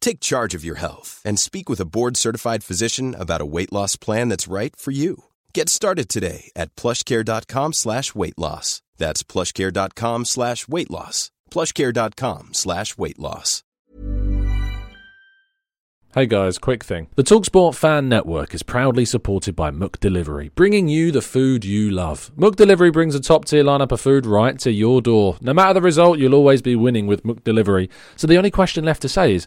Take charge of your health and speak with a board-certified physician about a weight loss plan that's right for you. Get started today at plushcare.com slash weight loss. That's plushcare.com slash weight loss. plushcare.com slash weight loss. Hey guys, quick thing. The Talksport Fan Network is proudly supported by Mook Delivery, bringing you the food you love. Mook Delivery brings a top tier lineup of food right to your door. No matter the result, you'll always be winning with Mook Delivery. So the only question left to say is,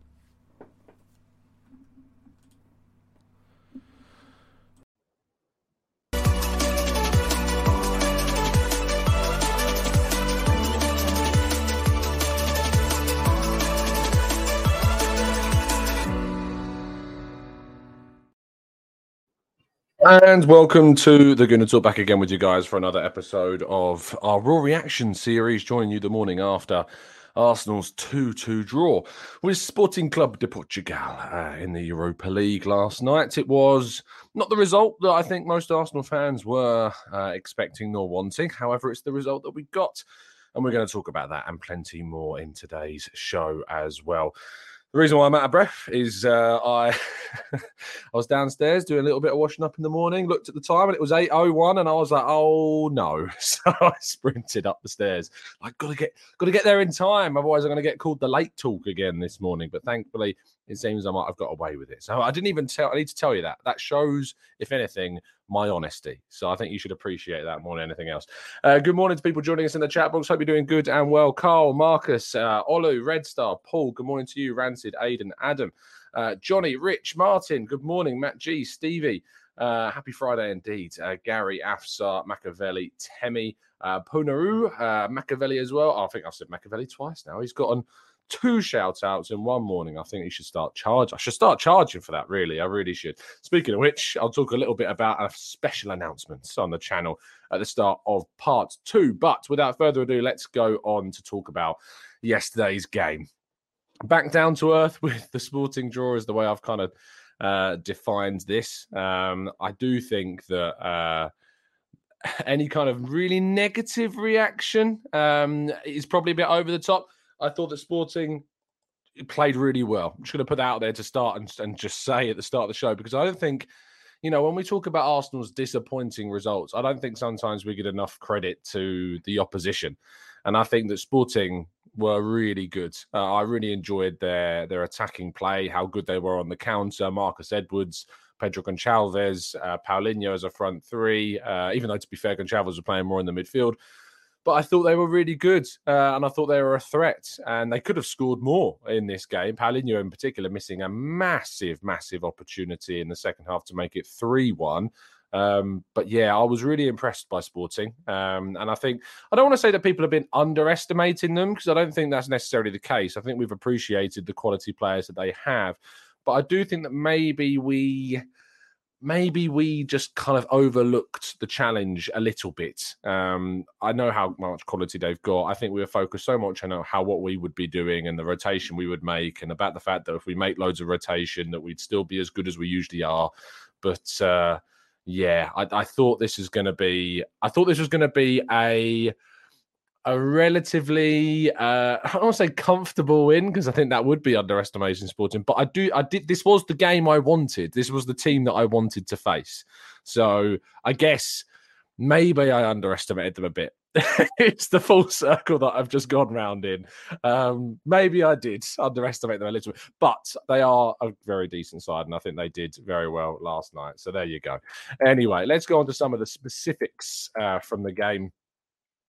And welcome to the Gooner Talk back again with you guys for another episode of our Raw Reaction series, joining you the morning after Arsenal's 2 2 draw with Sporting Club de Portugal uh, in the Europa League last night. It was not the result that I think most Arsenal fans were uh, expecting nor wanting. However, it's the result that we got. And we're going to talk about that and plenty more in today's show as well. The reason why I'm out of breath is uh, I I was downstairs doing a little bit of washing up in the morning. Looked at the time and it was eight oh one, and I was like, "Oh no!" So I sprinted up the stairs. I gotta get gotta get there in time, otherwise I'm gonna get called the late talk again this morning. But thankfully, it seems I might have got away with it. So I didn't even tell. I need to tell you that. That shows, if anything, my honesty. So I think you should appreciate that more than anything else. Uh, good morning to people joining us in the chat box. Hope you're doing good and well. Carl, Marcus, uh, Olu, Red Star, Paul. Good morning to you, Rancid, Aiden, Adam, uh, Johnny, Rich, Martin. Good morning, Matt G, Stevie. Uh, happy Friday indeed. Uh, Gary, Afsar, Machiavelli, Temi, uh, Ponaru, uh, Machiavelli as well. Oh, I think I've said Machiavelli twice now. He's got two shout outs in one morning. I think he should start charge. I should start charging for that, really. I really should. Speaking of which, I'll talk a little bit about a special announcements on the channel at the start of part two. But without further ado, let's go on to talk about yesterday's game. Back down to earth with the sporting draw is the way I've kind of uh, defined this. Um, I do think that. Uh, any kind of really negative reaction um, is probably a bit over the top. I thought that Sporting played really well. I'm just going to put that out there to start and, and just say at the start of the show because I don't think, you know, when we talk about Arsenal's disappointing results, I don't think sometimes we get enough credit to the opposition. And I think that Sporting were really good. Uh, I really enjoyed their their attacking play, how good they were on the counter. Marcus Edwards, Pedro Goncalves, uh, Paulinho as a front three. Uh, even though, to be fair, Goncalves was playing more in the midfield but I thought they were really good uh, and I thought they were a threat and they could have scored more in this game. Paulinho, in particular, missing a massive, massive opportunity in the second half to make it 3 1. Um, but yeah, I was really impressed by Sporting. Um, and I think, I don't want to say that people have been underestimating them because I don't think that's necessarily the case. I think we've appreciated the quality players that they have. But I do think that maybe we maybe we just kind of overlooked the challenge a little bit. Um, I know how much quality they've got. I think we were focused so much on how what we would be doing and the rotation we would make, and about the fact that if we make loads of rotation, that we'd still be as good as we usually are. But uh, yeah, I, I thought this is going to be. I thought this was going to be a a relatively uh I don't say comfortable win because I think that would be underestimation sporting, but I do I did this was the game I wanted. This was the team that I wanted to face. So I guess maybe I underestimated them a bit. it's the full circle that I've just gone round in. Um, maybe I did underestimate them a little bit, but they are a very decent side, and I think they did very well last night. So there you go. Anyway, let's go on to some of the specifics uh, from the game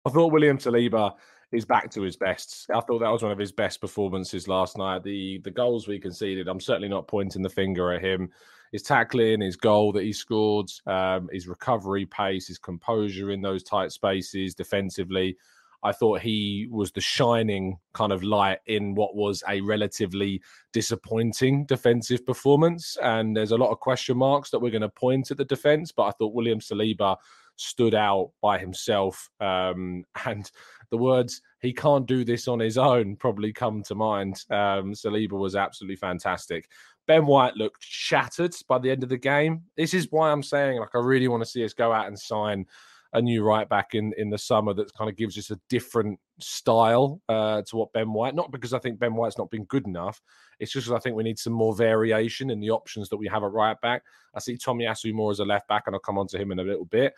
I thought William Saliba is back to his best. I thought that was one of his best performances last night. The the goals we conceded, I'm certainly not pointing the finger at him. His tackling, his goal that he scored, um, his recovery pace, his composure in those tight spaces defensively. I thought he was the shining kind of light in what was a relatively disappointing defensive performance. And there's a lot of question marks that we're going to point at the defense, but I thought William Saliba stood out by himself. Um, and the words "he can't do this on his own" probably come to mind. Um, Saliba was absolutely fantastic. Ben White looked shattered by the end of the game. This is why I'm saying, like, I really want to see us go out and sign a new right back in in the summer that kind of gives us a different style uh, to what Ben White. Not because I think Ben White's not been good enough. It's just I think we need some more variation in the options that we have at right back. I see Tomiyasu more as a left back, and I'll come on to him in a little bit.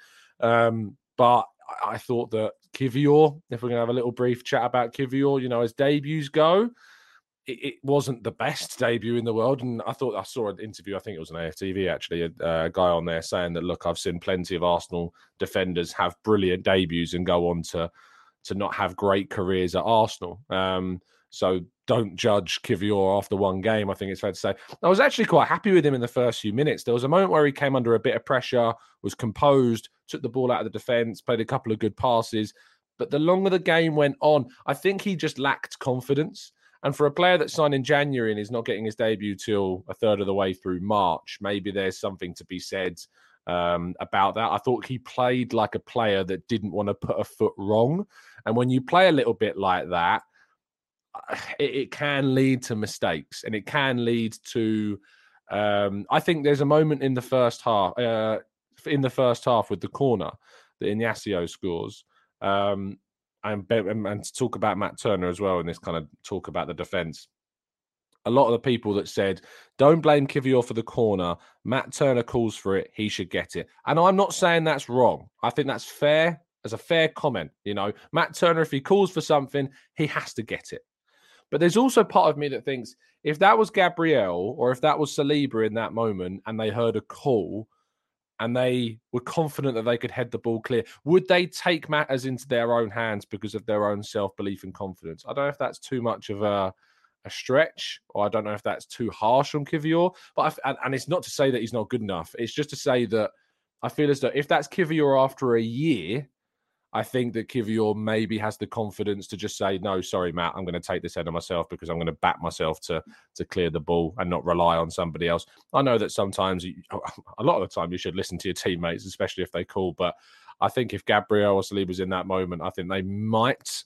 Um, but I thought that Kiwior, if we're going to have a little brief chat about Kiwior, you know, as debuts go, it, it, wasn't the best debut in the world. And I thought I saw an interview, I think it was an AFTV actually, a, a, guy on there saying that, look, I've seen plenty of Arsenal defenders have brilliant debuts and go on to to not have great careers at Arsenal. Um, so don't judge Kiwior after one game. I think it's fair to say. I was actually quite happy with him in the first few minutes. There was a moment where he came under a bit of pressure, was composed, took the ball out of the defence, played a couple of good passes. But the longer the game went on, I think he just lacked confidence. And for a player that signed in January and is not getting his debut till a third of the way through March, maybe there's something to be said um, about that. I thought he played like a player that didn't want to put a foot wrong. And when you play a little bit like that, it, it can lead to mistakes and it can lead to. Um, I think there's a moment in the first half, uh, in the first half with the corner that Inacio scores. Um, and, and to talk about Matt Turner as well in this kind of talk about the defense. A lot of the people that said, don't blame Kiwior for the corner. Matt Turner calls for it. He should get it. And I'm not saying that's wrong. I think that's fair as a fair comment. You know, Matt Turner, if he calls for something, he has to get it. But there's also part of me that thinks if that was Gabriel or if that was Saliba in that moment and they heard a call, and they were confident that they could head the ball clear, would they take matters into their own hands because of their own self belief and confidence? I don't know if that's too much of a a stretch, or I don't know if that's too harsh on Kiwior. But and, and, it's not to say that he's not good enough. It's just to say that I feel as though if that's Kiwior after a year, I think that Kiwior maybe has the confidence to just say, no, sorry, Matt, I'm going to take this head on myself because I'm going to back myself to to clear the ball and not rely on somebody else. I know that sometimes, you, a lot of the time, you should listen to your teammates, especially if they call. But I think if Gabriel or Saliba's in that moment, I think they might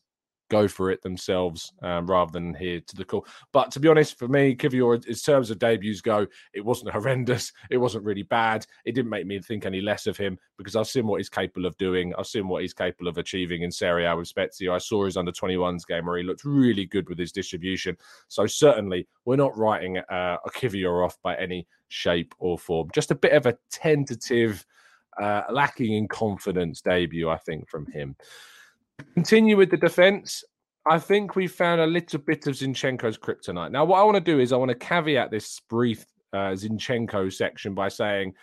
go for it themselves um, rather than here to the call. But to be honest, for me, Kiwior, in terms of debuts go, it wasn't horrendous. It wasn't really bad. It didn't make me think any less of him because I've seen what he's capable of doing. I've seen what he's capable of achieving in Serie A with Spezia. I saw his under 21s game where he looked really good with his distribution. So certainly, we're not writing uh, a Kiwior off by any shape or form. Just a bit of a tentative, uh, lacking in confidence debut, I think, from him. Continue with the defense. I think we found a little bit of Zinchenko's kryptonite. Now, what I want to do is I want to caveat this brief uh, Zinchenko section by saying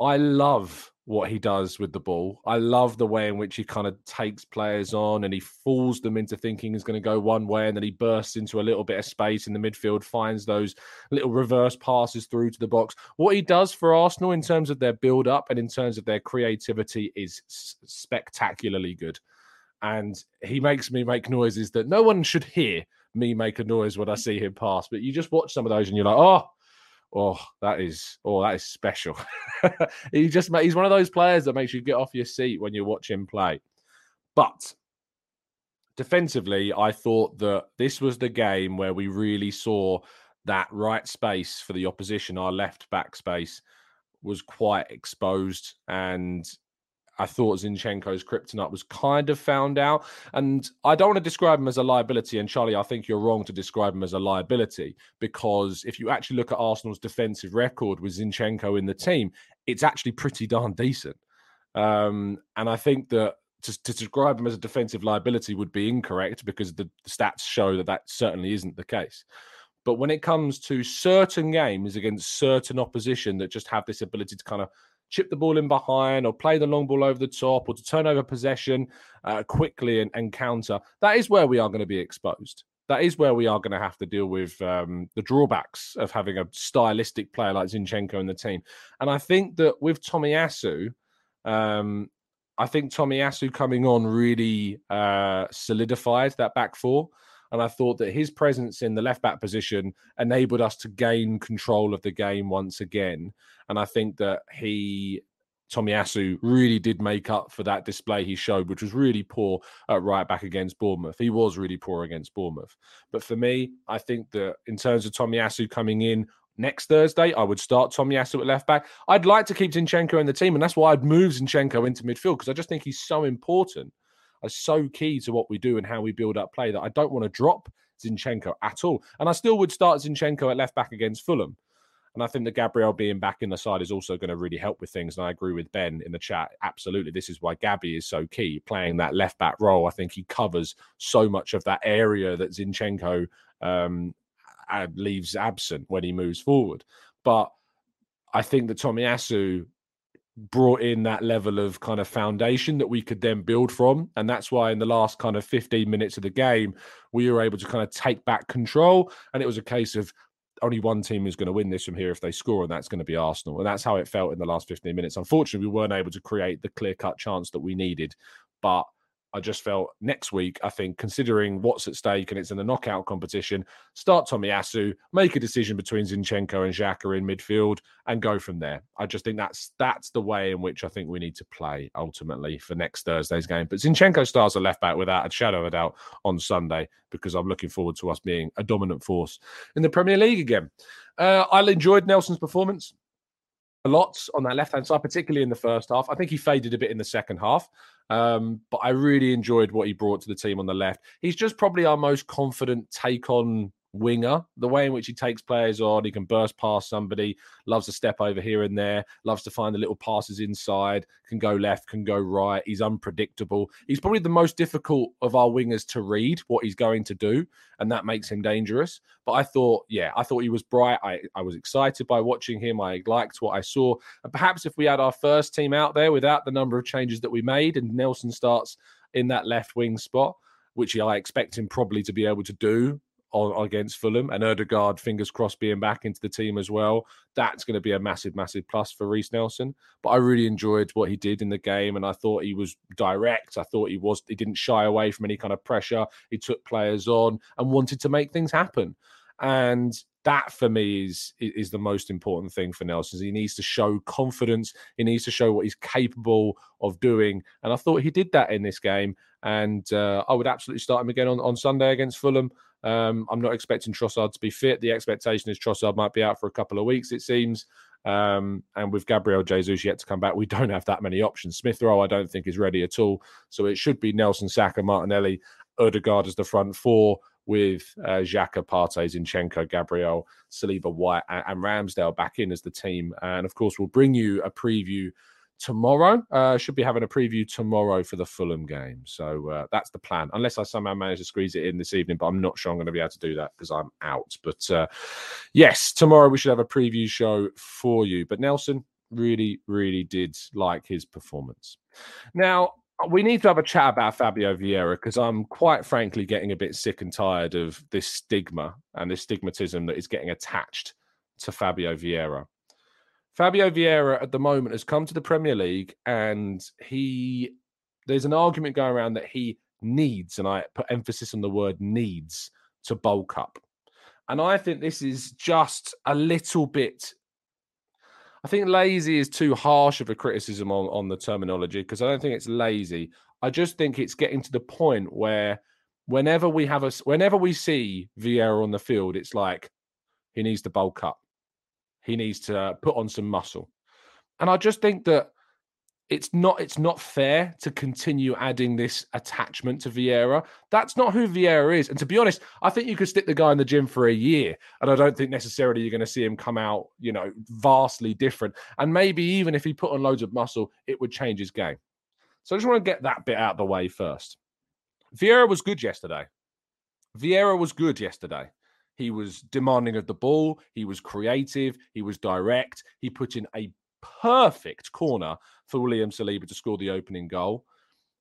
I love what he does with the ball. I love the way in which he kind of takes players on and he fools them into thinking he's going to go one way and then he bursts into a little bit of space in the midfield, finds those little reverse passes through to the box. What he does for Arsenal in terms of their build up and in terms of their creativity is spectacularly good and he makes me make noises that no one should hear me make a noise when I see him pass. But you just watch some of those and you're like, oh, oh, that is, oh, that is special. he just, he's one of those players that makes you get off your seat when you watch him play. But defensively, I thought that this was the game where we really saw that right space for the opposition, our left back space was quite exposed and I thought Zinchenko's kryptonite was kind of found out. And I don't want to describe him as a liability. And Charlie, I think you're wrong to describe him as a liability because if you actually look at Arsenal's defensive record with Zinchenko in the team, it's actually pretty darn decent. Um, and I think that to, to, describe him as a defensive liability would be incorrect because the, the stats show that that certainly isn't the case. But when it comes to certain games against certain opposition that just have this ability to kind of chip the ball in behind or play the long ball over the top or to turn over possession uh, quickly and, and counter, that is where we are going to be exposed that is where we are going to have to deal with um, the drawbacks of having a stylistic player like Zinchenko in the team. And I think that with Tomiyasu, um, I think Tomiyasu coming on really uh, solidified that back four. And I thought that his presence in the left back position enabled us to gain control of the game once again. And I think that he Tomiyasu really did make up for that display he showed, which was really poor at right back against Bournemouth. He was really poor against Bournemouth. But for me, I think that in terms of Tomiyasu coming in next Thursday, I would start Tomiyasu at left back. I'd like to keep Zinchenko in the team, and that's why I'd move Zinchenko into midfield because I just think he's so important, uh, so key to what we do and how we build up play that I don't want to drop Zinchenko at all. And I still would start Zinchenko at left back against Fulham. And I think that Gabriel being back in the side is also going to really help with things. And I agree with Ben in the chat. Absolutely. This is why Gabby is so key, playing that left back role. I think he covers so much of that area that Zinchenko um, leaves absent when he moves forward. But I think that Tomiyasu brought in that level of kind of foundation that we could then build from. And that's why in the last kind of 15 minutes of the game, we were able to kind of take back control. And it was a case of only one team is going to win this from here if they score, and that's going to be Arsenal. And that's how it felt in the last 15 minutes. Unfortunately, we weren't able to create the clear cut chance that we needed. But I just felt next week, I think, considering what's at stake and it's in the knockout competition, start Tomiyasu, make a decision between Zinchenko and Xhaka in midfield, and go from there. I just think that's that's the way in which I think we need to play ultimately for next Thursday's game. But Zinchenko starts a left back without a shadow of a doubt on Sunday because I'm looking forward to us being a dominant force in the Premier League again. Uh, I enjoyed Nelson's performance a lot on that left hand side, particularly in the first half. I think he faded a bit in the second half, um, but I really enjoyed what he brought to the team on the left. He's just probably our most confident take on winger. The way in which he takes players on, he can burst past somebody, loves to step over here and there, loves to find the little passes inside, can go left, can go right. He's unpredictable. He's probably the most difficult of our wingers to read what he's going to do, and that makes him dangerous. But I thought, yeah, I thought he was bright. I, I was excited by watching him. I liked what I saw. And perhaps if we had our first team out there without the number of changes that we made and Nelson starts in that left wing spot, which I expect him probably to be able to do on, against Fulham and Odegaard, fingers crossed, being back into the team as well. That's going to be a massive, massive plus for Reiss Nelson. But I really enjoyed what he did in the game, and I thought he was direct. I thought he was he didn't shy away from any kind of pressure. He took players on and wanted to make things happen. And that for me is is the most important thing for Nelson. He needs to show confidence. He needs to show what he's capable of doing, and I thought he did that in this game. And uh, I would absolutely start him again on, on Sunday against Fulham. Um, I'm not expecting Trossard to be fit. The expectation is Trossard might be out for a couple of weeks, it seems. Um, and with Gabriel Jesus yet to come back, we don't have that many options. Smith Rowe, I don't think, is ready at all. So it should be Nelson, Saka, Martinelli, Odegaard as the front four with uh, Xhaka, Partey, Zinchenko, Gabriel, Saliba, White, and, and Ramsdale back in as the team. And of course, we'll bring you a preview tomorrow. Uh, should be having a preview tomorrow for the Fulham game. So uh, that's the plan, unless I somehow manage to squeeze it in this evening. But I'm not sure I'm going to be able to do that because I'm out. But uh, yes, tomorrow we should have a preview show for you. But Nelson really, really did like his performance. Now, we need to have a chat about Fabio Vieira because I'm quite frankly getting a bit sick and tired of this stigma and this stigmatism that is getting attached to Fabio Vieira. Fabio Vieira at the moment has come to the Premier League and he there's an argument going around that he needs, and I put emphasis on the word needs to bulk up. And I think this is just a little bit. I think lazy is too harsh of a criticism on, on the terminology because I don't think it's lazy. I just think it's getting to the point where whenever we have a whenever we see Vieira on the field, it's like he needs to bulk up. He needs to put on some muscle. And I just think that it's not it's not fair to continue adding this attachment to Vieira. That's not who Vieira is. And to be honest, I think you could stick the guy in the gym for a year, and I don't think necessarily you're going to see him come out, you know, vastly different. And maybe even if he put on loads of muscle, it would change his game. So I just want to get that bit out of the way first. Vieira was good yesterday. Vieira was good yesterday. He was demanding of the ball. He was creative. He was direct. He put in a perfect corner for William Saliba to score the opening goal.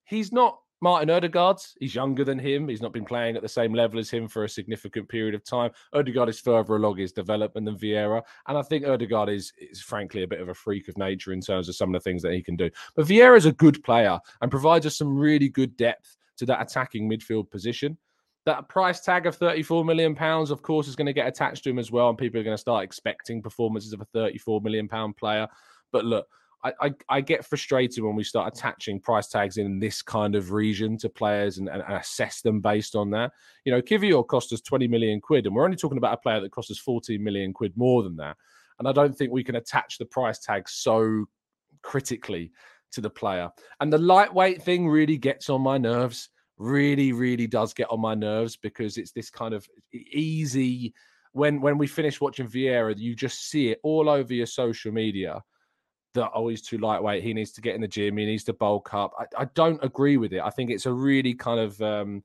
He's not Martin Odegaard, he's younger than him. He's not been playing at the same level as him for a significant period of time. Odegaard is further along his development than Vieira. And I think Odegaard is, is frankly a bit of a freak of nature in terms of some of the things that he can do. But Vieira is a good player and provides us some really good depth to that attacking midfield position. That price tag of 34 million pounds, of course, is going to get attached to him as well. And people are going to start expecting performances of a 34 million pound player. But look, I, I, I, get frustrated when we start attaching price tags in this kind of region to players and, and, assess them based on that. You know, Kiwior cost us 20 million quid, and we're only talking about a player that cost us 14 million quid more than that. And I don't think we can attach the price tag so critically to the player. And the lightweight thing really gets on my nerves. Really, really does get on my nerves because it's this kind of easy. When when we finish watching Vieira, you just see it all over your social media that oh he's too lightweight he needs to get in the gym he needs to bulk up i, I don't agree with it i think it's a really kind of um,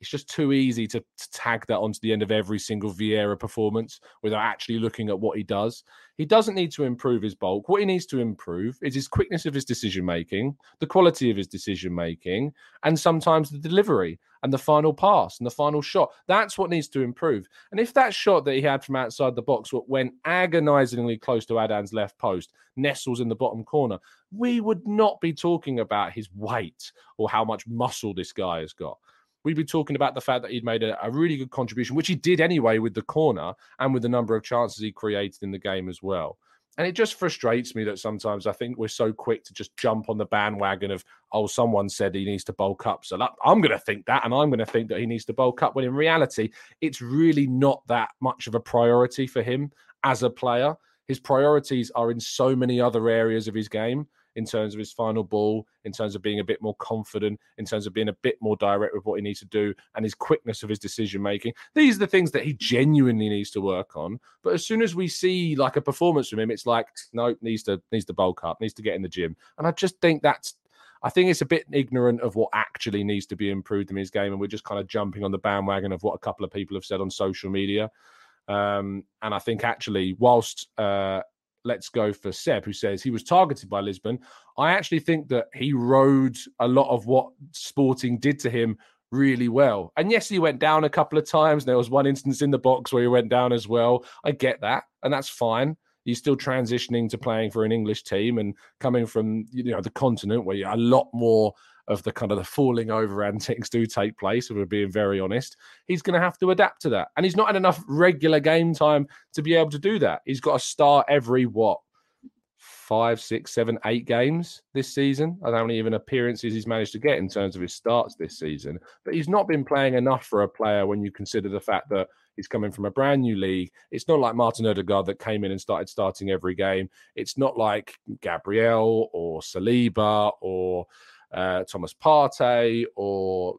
it's just too easy to, to, tag that onto the end of every single Vieira performance without actually looking at what he does. He doesn't need to improve his bulk. What he needs to improve is his quickness of his decision making, the quality of his decision making, and sometimes the delivery and the final pass and the final shot. That's what needs to improve. And if that shot that he had from outside the box went agonizingly close to Adan's left post, nestles in the bottom corner, we would not be talking about his weight or how much muscle this guy has got we'd be talking about the fact that he'd made a, a, really good contribution, which he did anyway with the corner and with the number of chances he created in the game as well. And it just frustrates me that sometimes I think we're so quick to just jump on the bandwagon of, oh, someone said he needs to bulk up. So that, I'm going to think that, and I'm going to think that he needs to bulk up. When in reality, it's really not that much of a priority for him as a player. His priorities are in so many other areas of his game in terms of his final ball, in terms of being a bit more confident, in terms of being a bit more direct with what he needs to do, and his quickness of his decision making. These are the things that he genuinely needs to work on. But as soon as we see like a performance from him, it's like no, needs to needs to bulk up, needs to get in the gym. And I just think that's I think it's a bit ignorant of what actually needs to be improved in his game, and we're just kind of jumping on the bandwagon of what a couple of people have said on social media. Um, and I think actually, whilst uh, let's go for Seb, who says he was targeted by Lisbon. I actually think that he rode a lot of what Sporting did to him really well. And yes, he went down a couple of times. There was one instance in the box where he went down as well. I get that, and that's fine. He's still transitioning to playing for an English team and coming from you know the continent where you're a lot more of the kind of the falling over antics do take place, if we're being very honest, he's going to have to adapt to that. And he's not had enough regular game time to be able to do that. He's got to start every what five, six, seven, eight games this season. I don't know how many even appearances he's managed to get in terms of his starts this season. But he's not been playing enough for a player when you consider the fact that he's coming from a brand new league. It's not like Martin Odegaard that came in and started starting every game. It's not like Gabriel or Saliba or uh, Thomas Partey, or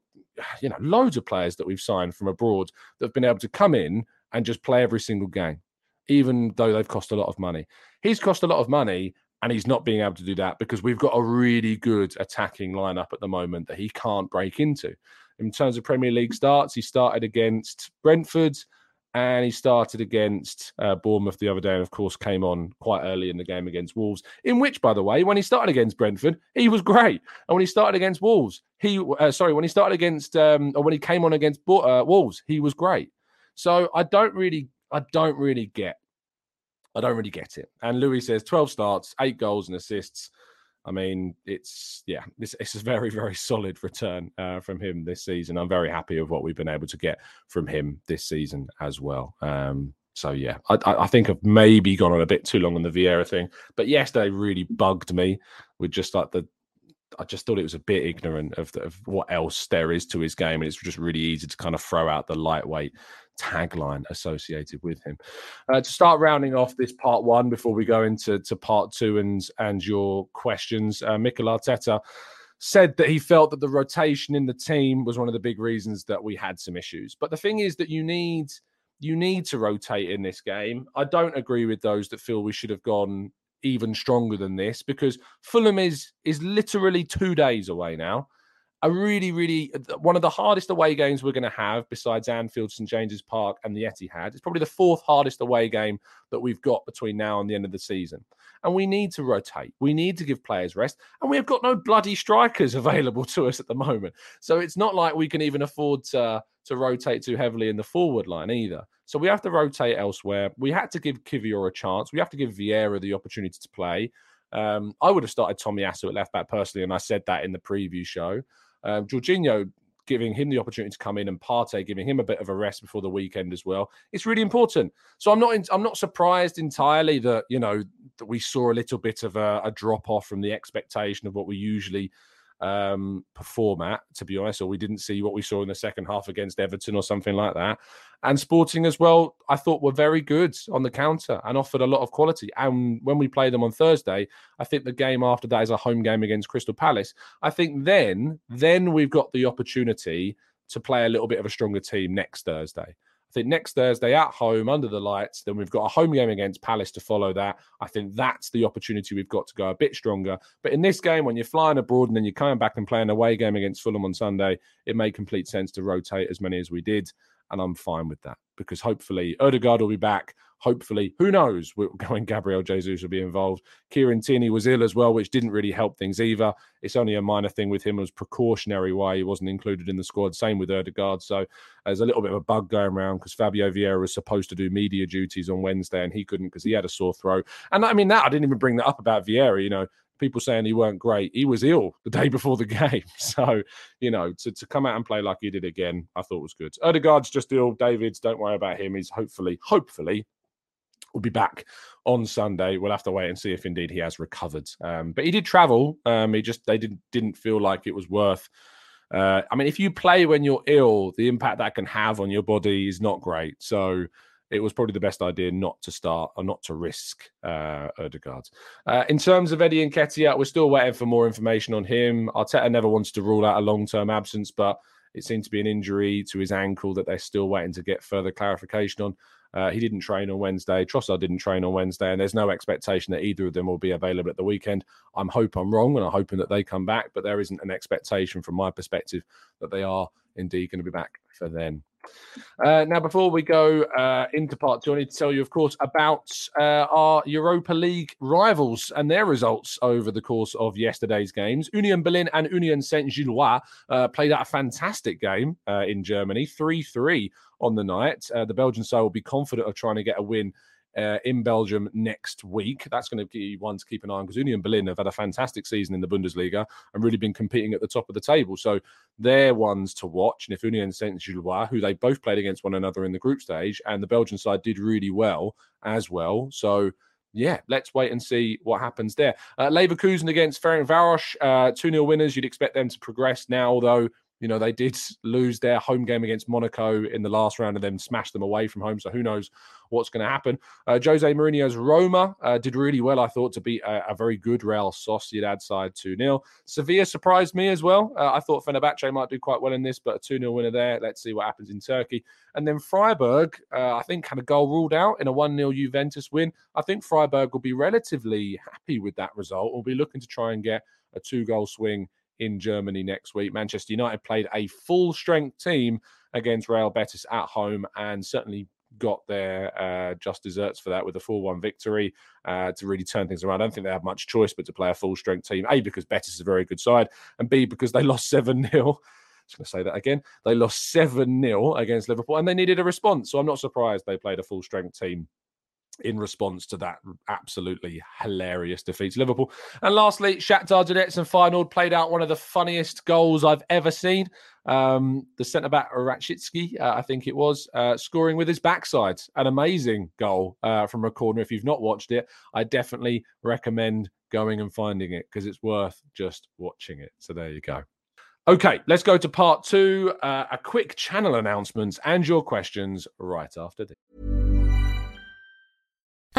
you know, loads of players that we've signed from abroad that have been able to come in and just play every single game, even though they've cost a lot of money. He's cost a lot of money, and he's not being able to do that because we've got a really good attacking lineup at the moment that he can't break into. In terms of Premier League starts, he started against Brentford and he started against uh, Bournemouth the other day, and of course came on quite early in the game against Wolves. In which, by the way, when he started against Brentford, he was great, and when he started against Wolves, he uh, sorry, when he started against um, or when he came on against uh, Wolves, he was great. So I don't really, I don't really get, I don't really get it. And Louis says twelve starts, eight goals and assists. I mean, it's yeah, this it's a very very solid return uh, from him this season. I'm very happy with what we've been able to get from him this season as well. Um, so yeah, I, I, think I've maybe gone on a bit too long on the Vieira thing, but yesterday really bugged me with just like the I just thought it was a bit ignorant of, the, of what else there is to his game, and it's just really easy to kind of throw out the lightweight tagline associated with him. Uh, to start rounding off this part one before we go into to part two and and your questions, uh, Mikel Arteta said that he felt that the rotation in the team was one of the big reasons that we had some issues. But the thing is that you need you need to rotate in this game. I don't agree with those that feel we should have gone even stronger than this because Fulham is is literally two days away now. A really, really one of the hardest away games we're going to have besides Anfield, St James's Park, and the Etihad. It's probably the fourth hardest away game that we've got between now and the end of the season. And we need to rotate. We need to give players rest. And we have got no bloody strikers available to us at the moment. So it's not like we can even afford to, to rotate too heavily in the forward line either. So we have to rotate elsewhere. We had to give Kiwior a chance. We have to give Vieira the opportunity to play. Um, I would have started Tomiyasu at left back personally, and I said that in the preview show. Um, Jorginho giving him the opportunity to come in and Partey giving him a bit of a rest before the weekend as well. It's really important. So I'm not in, I'm not surprised entirely that you know that we saw a little bit of a, a drop off from the expectation of what we usually um, perform at, to be honest, or we didn't see what we saw in the second half against Everton or something like that. And Sporting as well, I thought were very good on the counter and offered a lot of quality. And when we play them on Thursday, I think the game after that is a home game against Crystal Palace. I think then, then we've got the opportunity to play a little bit of a stronger team next Thursday. I think next Thursday at home under the lights, then we've got a home game against Palace to follow that. I think that's the opportunity we've got to go a bit stronger. But in this game, when you're flying abroad and then you're coming back and playing away game against Fulham on Sunday, it made complete sense to rotate as many as we did. And I'm fine with that because hopefully Odegaard will be back hopefully, who knows when Gabriel Jesus will be involved. Kieran Tierney was ill as well, which didn't really help things either. It's only a minor thing with him. Was precautionary why he wasn't included in the squad. Same with Odegaard. So there's a little bit of a bug going around because Fabio Vieira was supposed to do media duties on Wednesday and he couldn't because he had a sore throat. And I mean, that I didn't even bring that up about Vieira. You know, people saying he weren't great. He was ill the day before the game. So, you know, to, to come out and play like he did again, I thought was good. Odegaard's just ill. David's, don't worry about him. He's hopefully, hopefully will be back on Sunday. We'll have to wait and see if indeed he has recovered. Um, but he did travel. Um, he just they didn't didn't feel like it was worth. Uh, I mean, if you play when you're ill, the impact that can have on your body is not great. So it was probably the best idea not to start or not to risk uh, Odegaard. Uh, in terms of Eddie and Nketiah, we're still waiting for more information on him. Arteta never wants to rule out a long term absence, but it seemed to be an injury to his ankle that they're still waiting to get further clarification on. Uh, he didn't train on Wednesday. Trossard didn't train on Wednesday, and there's no expectation that either of them will be available at the weekend. I'm hope I'm wrong, and I'm hoping that they come back, but there isn't an expectation from my perspective that they are indeed going to be back for then. Uh, now, before we go uh, into part two, I need to tell you, of course, about uh, our Europa League rivals and their results over the course of yesterday's games. Union Berlin and Union Saint Gilloise uh, played out a fantastic game uh, in Germany, 3 3 on the night. The Belgian side will be confident of trying to get a win uh, in Belgium next week. That's going to be one to keep an eye on because Union Berlin have had a fantastic season in the Bundesliga and really been competing at the top of the table. So they're ones to watch. And if Union Saint Gilloise, who they both played against one another in the group stage, and the Belgian side did really well as well. So yeah, let's wait and see what happens there. Uh, Leverkusen against Ferencváros, uh, 2 0 winners. You'd expect them to progress now, although you know, they did lose their home game against Monaco in the last round and then smash them away from home. So who knows what's going to happen. Uh, Jose Mourinho's Roma uh, did really well, I thought, to beat a, a very good Real Sociedad side 2 0. Sevilla surprised me as well. Uh, I thought Fenerbahce might do quite well in this, but a 2 0 winner there. Let's see what happens in Turkey. And then Freiburg, uh, I think, had a goal ruled out in a 1 0 Juventus win. I think Freiburg will be relatively happy with that result. We'll be looking to try and get a two goal swing in Germany next week. Manchester United played a full strength team against Real Betis at home and certainly got their uh, just desserts for that with a 4 1 victory uh, to really turn things around. I don't think they have much choice but to play a full strength team. A, because Betis is a very good side, and B, because they lost 7 0. Just going to say that again. They lost 7 0 against Liverpool and they needed a response. So I'm not surprised they played a full strength team in response to that absolutely hilarious defeat to Liverpool. And lastly, Shakhtar Donetsk and Feyenoord played out one of the funniest goals I've ever seen. Um, the centre back Rakhshitsky, uh, I think it was, uh, scoring with his backside. An amazing goal uh, from a corner. If you've not watched it, I definitely recommend going and finding it because it's worth just watching it. So there you go. Okay, let's go to part two. Uh, a quick channel announcements and your questions right after this.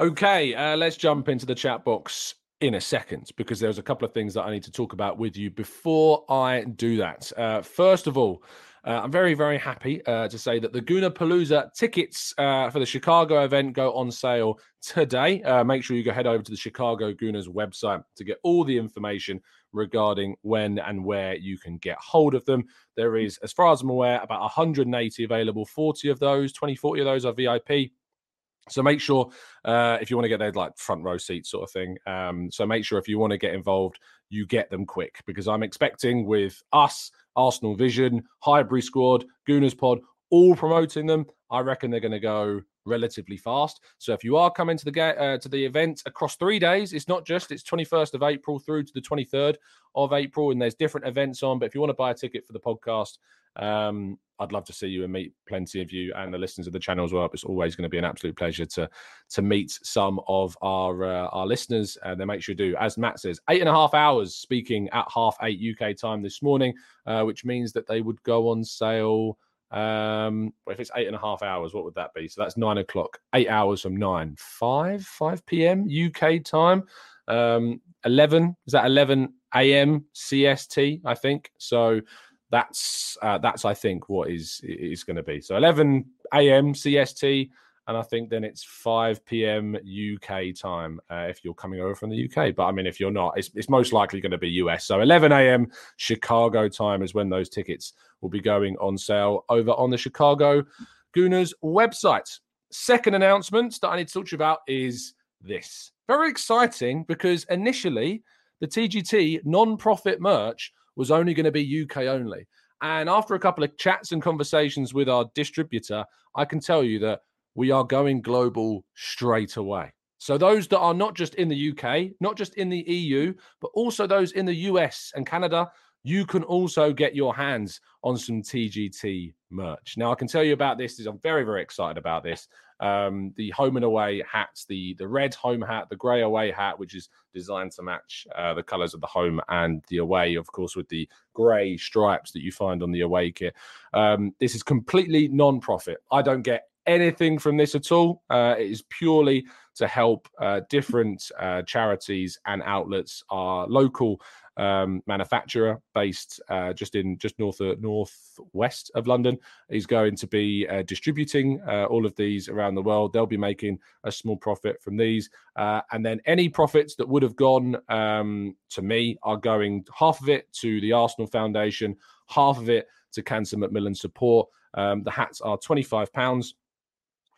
Okay, uh, let's jump into the chat box in a second because there's a couple of things that I need to talk about with you before I do that. Uh, first of all, uh, I'm very, very happy uh, to say that the Goonerpalooza tickets uh, for the Chicago event go on sale today. Uh, make sure you go head over to the Chicago Gooners website to get all the information regarding when and where you can get hold of them. There is, as far as I'm aware, about 180 available. 40 of those, 20, 40 of those are VIP. So make sure uh, if you want to get their like front row seats sort of thing. Um, so make sure if you want to get involved, you get them quick because I'm expecting with us, Arsenal Vision, Highbury Squad, Gooners Pod, all promoting them. I reckon they're going to go relatively fast. So if you are coming to the ga- uh, to the event across three days, it's not just it's 21st of April through to the 23rd of April, and there's different events on. But if you want to buy a ticket for the podcast, um, I'd love to see you and meet plenty of you and the listeners of the channel as well. It's always going to be an absolute pleasure to to meet some of our uh, our listeners, and then make sure you do. As Matt says, eight and a half hours speaking at half eight UK time this morning, uh, which means that they would go on sale. Um, well, if it's eight and a half hours, what would that be? So that's nine o'clock. Eight hours from nine, five five p.m. UK time. Um, eleven is that eleven a.m. CST? I think so that's uh, that's I think what is is going to be. So 11 a.m. CST, and I think then it's 5 p.m. UK time uh, if you're coming over from the UK. But I mean, if you're not, it's, it's most likely going to be US. So 11 a.m. Chicago time is when those tickets will be going on sale over on the Chicago Gooners website. Second announcement that I need to talk to you about is this. Very exciting because initially the TGT non-profit merch was only going to be UK only. And after a couple of chats and conversations with our distributor, I can tell you that we are going global straight away. So, those that are not just in the UK, not just in the EU, but also those in the US and Canada, you can also get your hands on some TGT merch. Now, I can tell you about this. I'm very, very excited about this. Um, the home and away hats, the the red home hat, the grey away hat, which is designed to match uh, the colours of the home and the away, of course, with the grey stripes that you find on the away kit. Um, this is completely non-profit. I don't get anything from this at all. Uh, it is purely to help uh, different uh, charities and outlets, our local um, manufacturer based uh, just in just north of northwest of London is going to be uh, distributing uh, all of these around the world. They'll be making a small profit from these, uh, and then any profits that would have gone um, to me are going half of it to the Arsenal Foundation, half of it to Cancer Macmillan support. Um, the hats are twenty five pounds.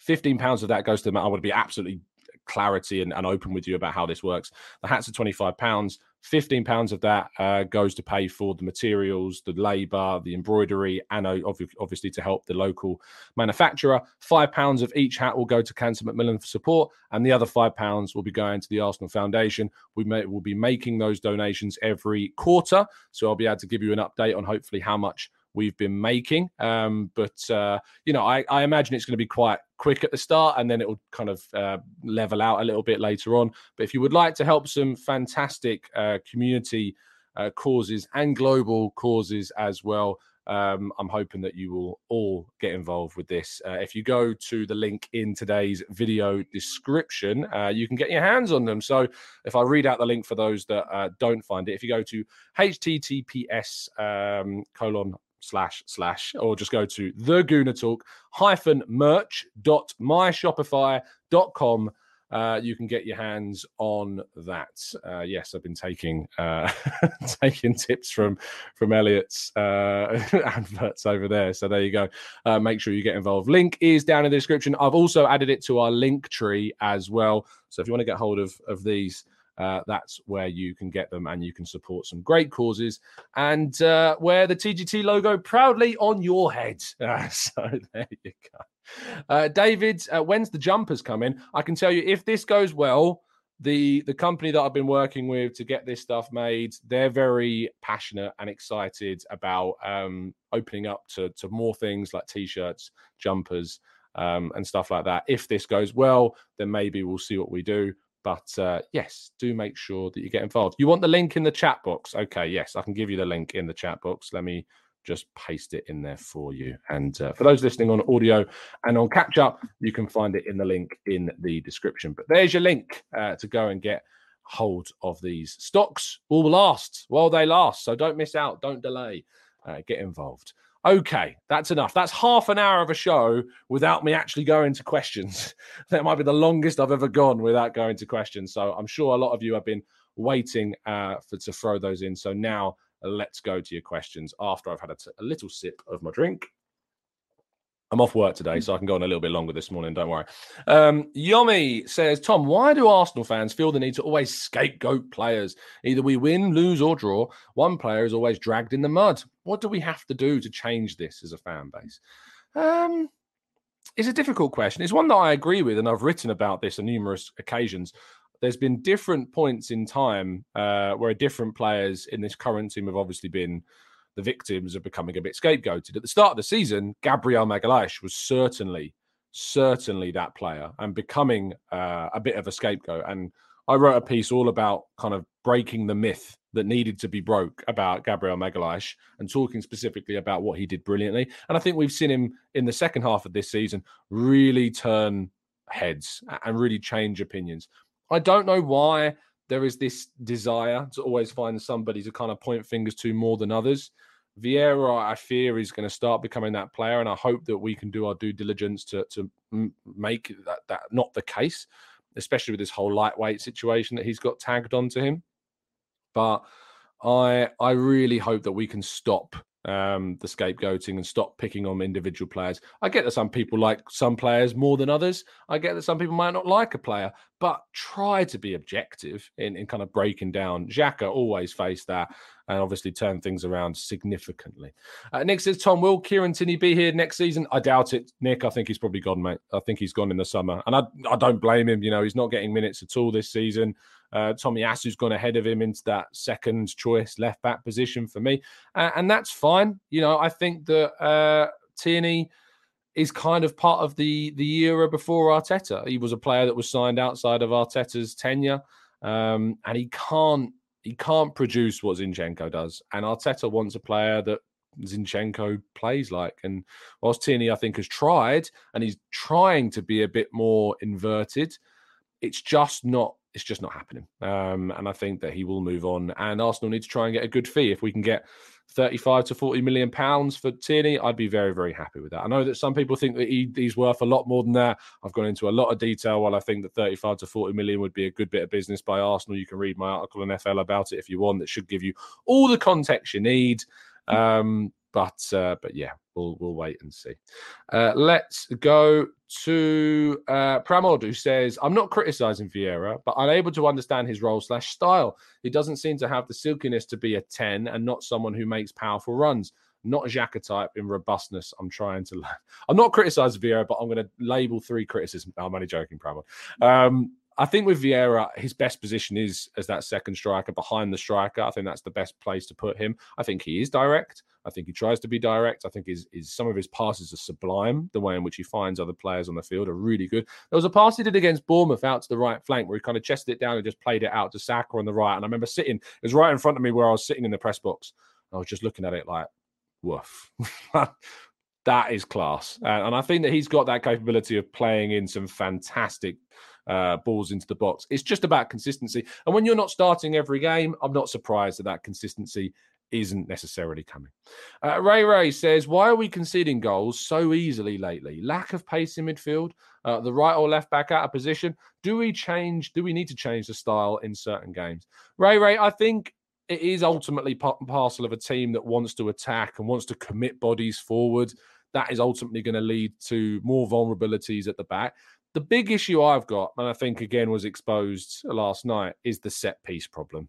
15 pounds of that goes to them. I want to be absolutely clarity and, and open with you about how this works. The hats are 25 pounds. 15 pounds of that uh, goes to pay for the materials, the labor, the embroidery, and obviously to help the local manufacturer. Five pounds of each hat will go to Cancer Macmillan for support, and the other five pounds will be going to the Arsenal Foundation. We may, will be making those donations every quarter, so I'll be able to give you an update on hopefully how much we've been making. Um, but uh, you know, I, I imagine it's going to be quite quick at the start, and then it will kind of uh, level out a little bit later on. But if you would like to help some fantastic uh, community uh, causes and global causes as well. Um, I'm hoping that you will all get involved with this. Uh, if you go to the link in today's video description, uh, you can get your hands on them. So if I read out the link for those that don't find it, if you go to https um, colon slash slash or just go to the Gooner Talk hyphen merch dot myshopify.com uh, you can get your hands on that. Uh, yes, I've been taking uh, taking tips from from Elliot's uh, adverts over there. So there you go. Uh, make sure you get involved. Link is down in the description. I've also added it to our link tree as well. So if you want to get hold of of these uh, that's where you can get them and you can support some great causes and uh, wear the TGT logo proudly on your head. Uh, so there you go. Uh, David, uh, when's the jumpers coming? I can tell you if this goes well, the the company that I've been working with to get this stuff made, they're very passionate and excited about um, opening up to to more things like t-shirts, jumpers, um, and stuff like that. If this goes well, then maybe we'll see what we do. But uh, yes, do make sure that you get involved. You want the link in the chat box? Okay, yes, I can give you the link in the chat box. Let me just paste it in there for you. And uh, for those listening on audio and on catch up, you can find it in the link in the description. But there's your link uh, to go and get hold of these stocks. Will last while they last. So don't miss out. Don't delay. Uh, get involved. Okay, that's enough. That's half an hour of a show without me actually going to questions. that might be the longest I've ever gone without going to questions. So I'm sure a lot of you have been waiting uh, for to throw those in. So now let's go to your questions after I've had a, t- a little sip of my drink. I'm off work today, so I can go on a little bit longer this morning. Don't worry. Um, Yomi says, Tom, why do Arsenal fans feel the need to always scapegoat players? Either we win, lose, or draw. One player is always dragged in the mud. What do we have to do to change this as a fan base? Um, it's a difficult question. It's one that I agree with, and I've written about this on numerous occasions. There's been different points in time uh, where different players in this current team have obviously been the victims of becoming a bit scapegoated. At the start of the season, Gabriel Magalhaes was certainly, certainly that player and becoming uh, a bit of a scapegoat. And I wrote a piece all about kind of breaking the myth that needed to be broke about Gabriel Magalhaes and talking specifically about what he did brilliantly. And I think we've seen him in the second half of this season really turn heads and really change opinions. I don't know why there is this desire to always find somebody to kind of point fingers to more than others. Vieira, I fear, is going to start becoming that player, and I hope that we can do our due diligence to to make that that not the case, especially with this whole lightweight situation that he's got tagged onto him. But I I really hope that we can stop um, the scapegoating and stop picking on individual players. I get that some people like some players more than others. I get that some people might not like a player, but try to be objective in, in kind of breaking down. Xhaka always faced that and obviously turned things around significantly. Uh, Nick says, Tom, will Kieran Tierney be here next season? I doubt it, Nick. I think he's probably gone, mate. I think he's gone in the summer. And I, I don't blame him. You know, he's not getting minutes at all this season. Uh, Tomiyasu's gone ahead of him into that second choice left back position for me. Uh, and that's fine. You know, I think that uh, Tierney is kind of part of the the era before Arteta. He was a player that was signed outside of Arteta's tenure, um, and he can't he can't produce what Zinchenko does. And Arteta wants a player that Zinchenko plays like. And whilst Tierney, I think, has tried and he's trying to be a bit more inverted, it's just not it's just not happening. Um, and I think that he will move on. And Arsenal need to try and get a good fee. If we can get 35 to 40 million pounds for Tierney, I'd be very, very happy with that. I know that some people think that he, he's worth a lot more than that. I've gone into a lot of detail while I think that 35 to 40 million would be a good bit of business by Arsenal. You can read my article on FL about it if you want. That should give you all the context you need. Um, but uh, but yeah, we'll we'll wait and see. Uh, let's go to uh, Pramod, who says, "I'm not criticizing Vieira, but unable to understand his role slash style. He doesn't seem to have the silkiness to be a ten, and not someone who makes powerful runs." Not a Xhaka type in robustness. I'm trying to. I'm not criticizing Vieira, but I'm going to label three criticisms. I'm only joking, Pramod. Um, I think with Vieira, his best position is as that second striker behind the striker. I think that's the best place to put him. I think he is direct. I think he tries to be direct. I think his, his some of his passes are sublime. The way in which he finds other players on the field are really good. There was a pass he did against Bournemouth out to the right flank where he kind of chested it down and just played it out to Saka on the right. And I remember sitting, it was right in front of me where I was sitting in the press box. I was just looking at it like, woof. that is class. And I think that he's got that capability of playing in some fantastic uh, balls into the box. It's just about consistency. And when you're not starting every game, I'm not surprised that that consistency isn't necessarily coming. Uh, Ray Ray says, Why are we conceding goals so easily lately? Lack of pace in midfield, uh, the right or left back out of position. Do we change? Do we need to change the style in certain games? Ray Ray, I think it is ultimately part and parcel of a team that wants to attack and wants to commit bodies forward. That is ultimately going to lead to more vulnerabilities at the back. The big issue I've got, and I think again was exposed last night, is the set piece problem.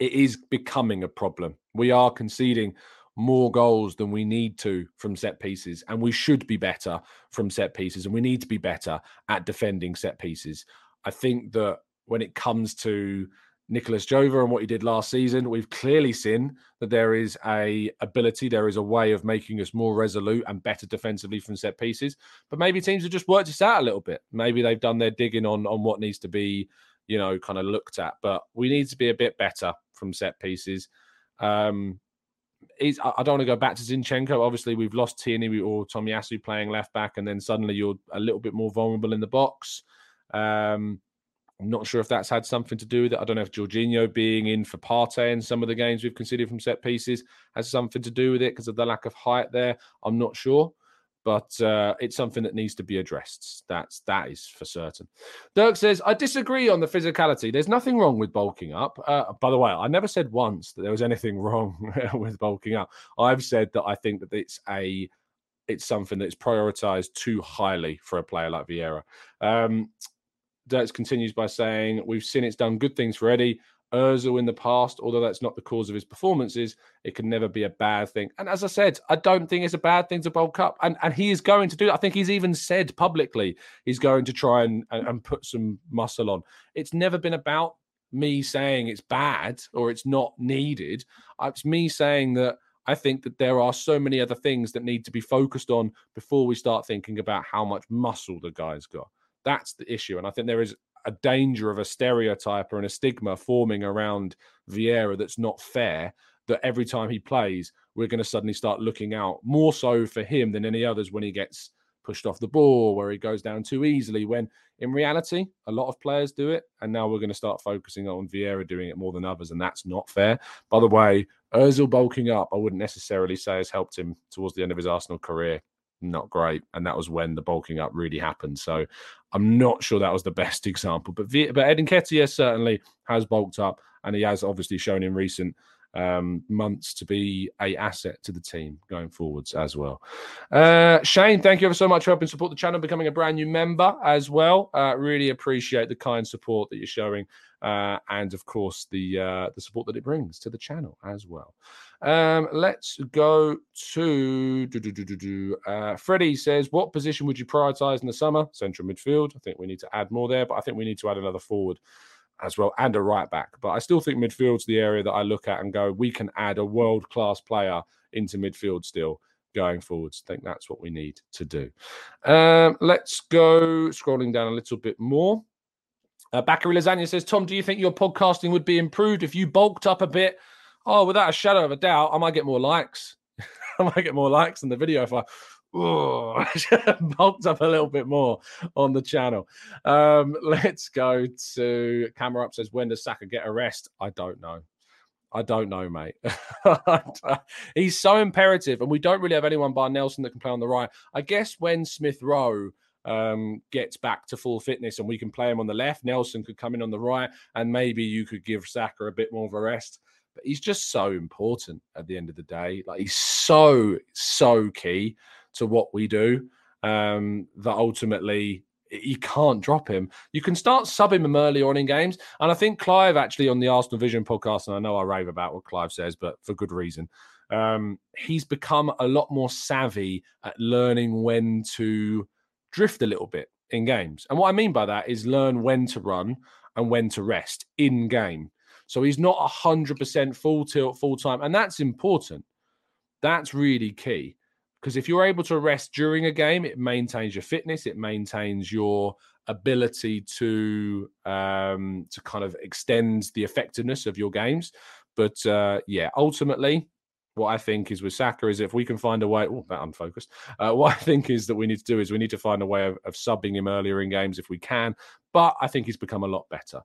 It is becoming a problem. We are conceding more goals than we need to from set pieces, and we should be better from set pieces, and we need to be better at defending set pieces. I think that when it comes to Nicolas Jover and what he did last season, we've clearly seen that there is a ability, there is a way of making us more resolute and better defensively from set pieces. But maybe teams have just worked this out a little bit. Maybe they've done their digging on on what needs to be, you know, kind of looked at. But we need to be a bit better from set pieces. Um, I don't want to go back to Zinchenko. Obviously, we've lost Tierney or Tomiyasu playing left back, and then suddenly you're a little bit more vulnerable in the box. Um, I'm not sure if that's had something to do with it. I don't know if Jorginho being in for Partey in some of the games we've considered from set pieces has something to do with it because of the lack of height there. I'm not sure, but uh, it's something that needs to be addressed. That's that is for certain. Dirk says, I disagree on the physicality. There's nothing wrong with bulking up. Uh, by the way, I never said once that there was anything wrong with bulking up. I've said that I think that it's a it's something that's prioritized too highly for a player like Vieira. Um, Dirks continues by saying, We've seen it's done good things for Eddie. Ozil in the past, although that's not the cause of his performances, it can never be a bad thing. And as I said, I don't think it's a bad thing to bulk up. And and he is going to do it. I think he's even said publicly he's going to try and, and, and put some muscle on. It's never been about me saying it's bad or it's not needed. Uh, it's me saying that I think that there are so many other things that need to be focused on before we start thinking about how much muscle the guy's got. That's the issue. And I think there is a danger of a stereotype or and a stigma forming around Vieira that's not fair. That every time he plays, we're going to suddenly start looking out more so for him than any others when he gets pushed off the ball, where he goes down too easily. When in reality, a lot of players do it, and now we're going to start focusing on Vieira doing it more than others, and that's not fair. By the way, Özil bulking up, I wouldn't necessarily say has helped him towards the end of his Arsenal career not great. And that was when the bulking up really happened. So I'm not sure that was the best example. But v- but Eddie Nketiah certainly has bulked up, and he has obviously shown in recent um, months to be a asset to the team going forwards as well. Uh, Shane, thank you ever so much for helping support the channel, becoming a brand new member as well. Uh, really appreciate the kind support that you're showing, uh, and of course the uh, the support that it brings to the channel as well. Um, let's go to uh, Freddie says, What position would you prioritize in the summer? Central midfield. I think we need to add more there, but I think we need to add another forward as well and a right back. But I still think midfield's the area that I look at and go, we can add a world class player into midfield still going forwards. I think that's what we need to do. Um, let's go scrolling down a little bit more. Uh, Bakary Lasagna says, Tom, do you think your podcasting would be improved if you bulked up a bit? oh, without a shadow of a doubt, I might get more likes. I might get more likes in the video if I oh, up a little bit more on the channel. Um, let's go to camera up says when does Saka get a rest? I don't know. I don't know, mate. He's so imperative, and we don't really have anyone by Nelson that can play on the right. I guess when Smith Rowe um, gets back to full fitness and we can play him on the left, Nelson could come in on the right, and maybe you could give Saka a bit more of a rest but he's just so important at the end of the day. Like he's so so key to what we do um, that ultimately you can't drop him. You can start subbing him early on in games, and I think Clive actually on the Arsenal Vision podcast, and I know I rave about what Clive says, but for good reason. Um, he's become a lot more savvy at learning when to drift a little bit in games. And what I mean by that is learn when to run and when to rest in game. So he's not 100% full tilt, full time. And that's important. That's really key. Because if you're able to rest during a game, it maintains your fitness, it maintains your ability to um, to kind of extend the effectiveness of your games. But uh, yeah, ultimately, what I think is with Saka is if we can find a way, oh, that unfocused. Uh, what I think is that we need to do is we need to find a way of, of, subbing him earlier in games if we can. But I think he's become a lot better.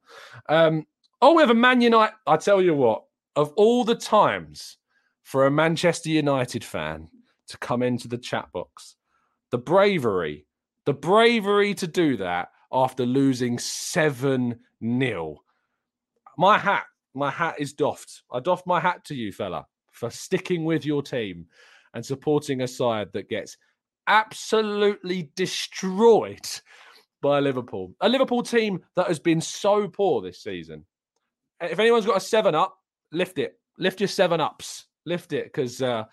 Um, Oh, we have a Man United. I tell you what, of all the times for a Manchester United fan to come into the chat box, the bravery, the bravery to do that after losing 7 0. My hat, my hat is doffed. I doff my hat to you, fella, for sticking with your team and supporting a side that gets absolutely destroyed by Liverpool. A Liverpool team that has been so poor this season. If anyone's got a seven up, lift it. Lift your seven ups. Lift it because uh,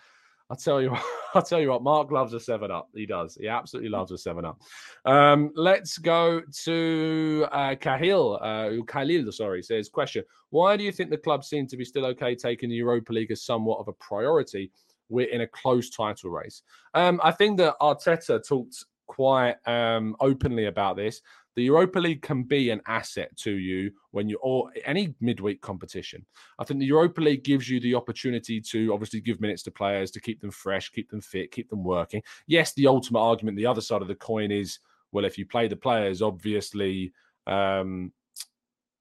I'll tell you, I'll tell you what. Mark loves a seven up. He does. He absolutely loves a seven up. Um, let's go to uh, Kahil. Uh, Khalil, sorry, says question: Why do you think the club seem to be still okay taking the Europa League as somewhat of a priority? We're in a close title race. Um, I think that Arteta talked quite um, openly about this the Europa League can be an asset to you when you or any midweek competition. I think the Europa League gives you the opportunity to obviously give minutes to players to keep them fresh, keep them fit, keep them working. Yes, the ultimate argument, the other side of the coin is well, if you play the players, obviously um,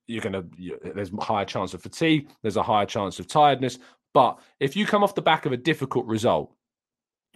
you're going to you, there's a higher chance of fatigue, there's a higher chance of tiredness. But if you come off the back of a difficult result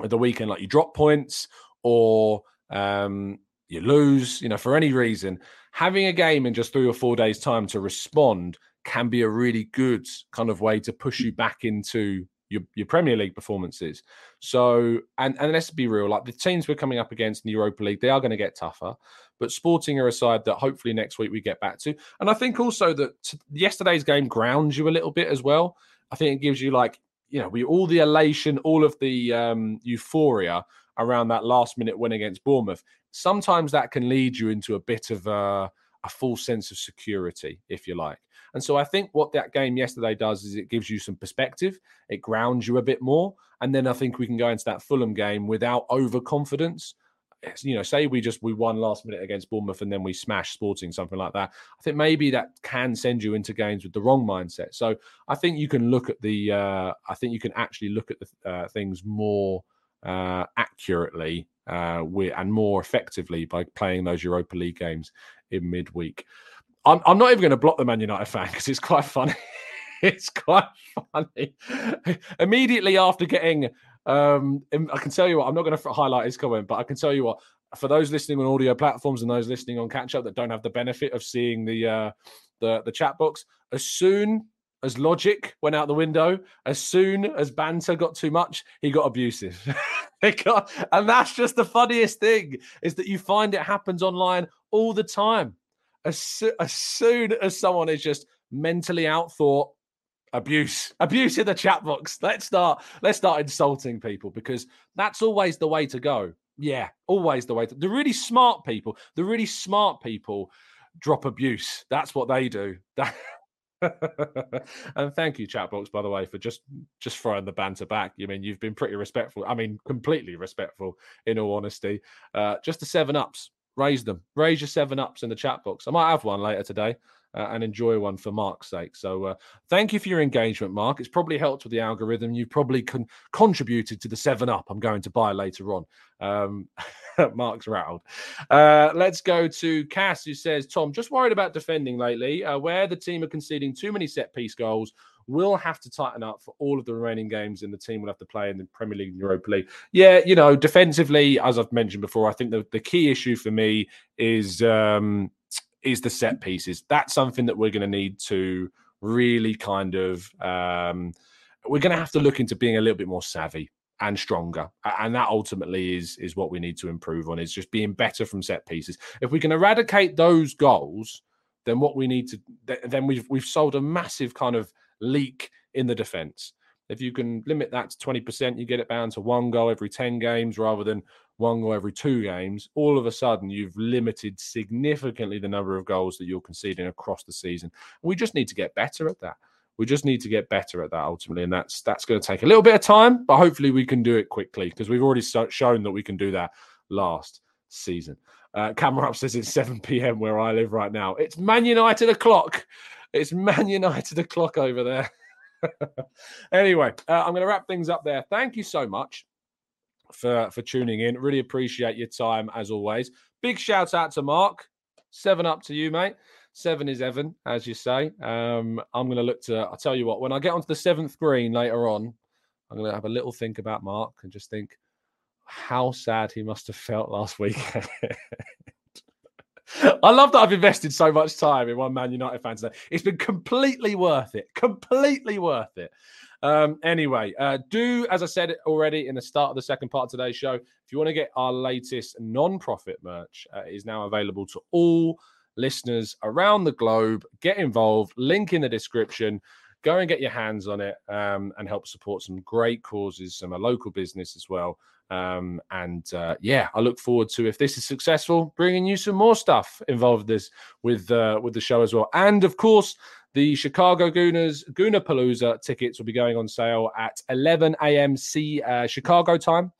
at the weekend, like you drop points or um, you lose, you know, for any reason, having a game in just three or four days' time to respond can be a really good kind of way to push you back into your, your Premier League performances. So, and, and let's be real, like the teams we're coming up against in the Europa League, they are going to get tougher. But Sporting are a side that hopefully next week we get back to. And I think also that yesterday's game grounds you a little bit as well. I think it gives you like, you know, we all the elation, all of the um, euphoria around that last minute win against Bournemouth sometimes that can lead you into a bit of a, a full sense of security, if you like. And so I think what that game yesterday does is it gives you some perspective, it grounds you a bit more. And then I think we can go into that Fulham game without overconfidence. You know, say we just we won last minute against Bournemouth and then we smash Sporting, something like that. I think maybe that can send you into games with the wrong mindset. So I think you can look at the. Uh, I think you can actually look at the uh, things more uh, accurately uh, and more effectively by playing those Europa League games in midweek. I'm, I'm not even going to block the Man United fan because it's quite funny. it's quite funny. Immediately after getting, um, I can tell you what, I'm not going to highlight his comment, but I can tell you what, for those listening on audio platforms and those listening on catch up that don't have the benefit of seeing the uh, the the chat box, as soon as logic went out the window, as soon as banter got too much, he got abusive. and that's just the funniest thing is that you find it happens online all the time. As, as soon as someone is just mentally outthought, abuse, abuse in the chat box. Let's start. Let's start insulting people because that's always the way to go. Yeah, always the way. To, the really smart people, the really smart people, drop abuse. That's what they do. That, and thank you, Chatbox, by the way, for just just throwing the banter back. You mean you've been pretty respectful. I mean, completely respectful, in all honesty. Uh, just the seven ups, raise them, raise your seven ups in the chat box. I might have one later today uh, and enjoy one for Mark's sake. So uh, thank you for your engagement, Mark. It's probably helped with the algorithm. You've probably con- contributed to the seven up I'm going to buy later on. Um, Mark's rattled. Uh, let's go to Cass, who says, Tom, just worried about defending lately, uh, where the team are conceding too many set piece goals. Will have to tighten up for all of the remaining games, and the team will have to play in the Premier League and Europa League. Yeah, you know, defensively, as I've mentioned before, I think the, the key issue for me is um, is the set pieces. That's something that we're going to need to really kind of um, we're going to have to look into being a little bit more savvy and stronger and that ultimately is is what we need to improve on is just being better from set pieces if we can eradicate those goals then what we need to then we've we've solved a massive kind of leak in the defense if you can limit that to 20% you get it down to one goal every 10 games rather than one goal every two games, all of a sudden you've limited significantly the number of goals that you're conceding across the season. We just need to get better at that. We just need to get better at that ultimately, and that's that's going to take a little bit of time, but hopefully we can do it quickly because we've already so- shown that we can do that last season. Uh, camera up says it's 7 p.m. where I live right now. It's Man United o'clock. It's Man United o'clock over there. anyway, uh, I'm going to wrap things up there. Thank you so much for for tuning in. Really appreciate your time as always. Big shout out to Mark. Seven up to you, mate. Seven is Evan, as you say. Um, I'm going to look to. I'll tell you what. When I get onto the seventh green later on, I'm going to have a little think about Mark and just think how sad he must have felt last weekend. I love that I've invested so much time in one Man United fan today. It's been completely worth it. Completely worth it. Um, anyway, uh, do as I said already in the start of the second part of today's show. If you want to get our latest non-profit merch, uh, is now available to all listeners around the globe. Get involved. Link in the description. Go and get your hands on it um, and help support some great causes, some a local business as well. Um, and uh, yeah, I look forward to if this is successful, bringing you some more stuff involved this with uh, with the show as well. And of course, the Chicago Gooners Goonerpalooza tickets will be going on sale at 11 a.m. C uh, Chicago time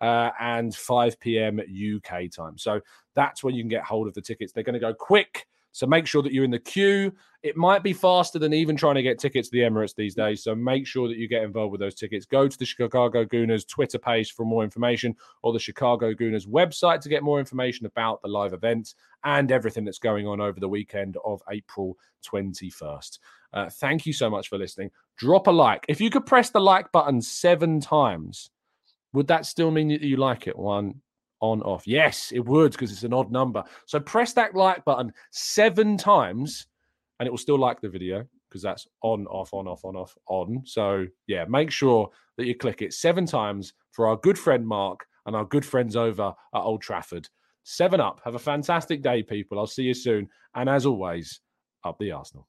uh, and 5 p.m. UK time. So that's when you can get hold of the tickets. They're going to go quick. So make sure that you're in the queue. It might be faster than even trying to get tickets to the Emirates these days. So make sure that you get involved with those tickets. Go to the Chicago Gooners Twitter page for more information or the Chicago Gooners website to get more information about the live event and everything that's going on over the weekend of April 21st. Uh, thank you so much for listening. Drop a like. If you could press the like button seven times, would that still mean that you like it? One, on off. Yes, it would because it's an odd number. So press that like button seven times and it will still like the video because that's on, off, on, off, on, off, on. So yeah, make sure that you click it seven times for our good friend Mark and our good friends over at Old Trafford. Seven up. Have a fantastic day, people. I'll see you soon. And as always, up the Arsenal.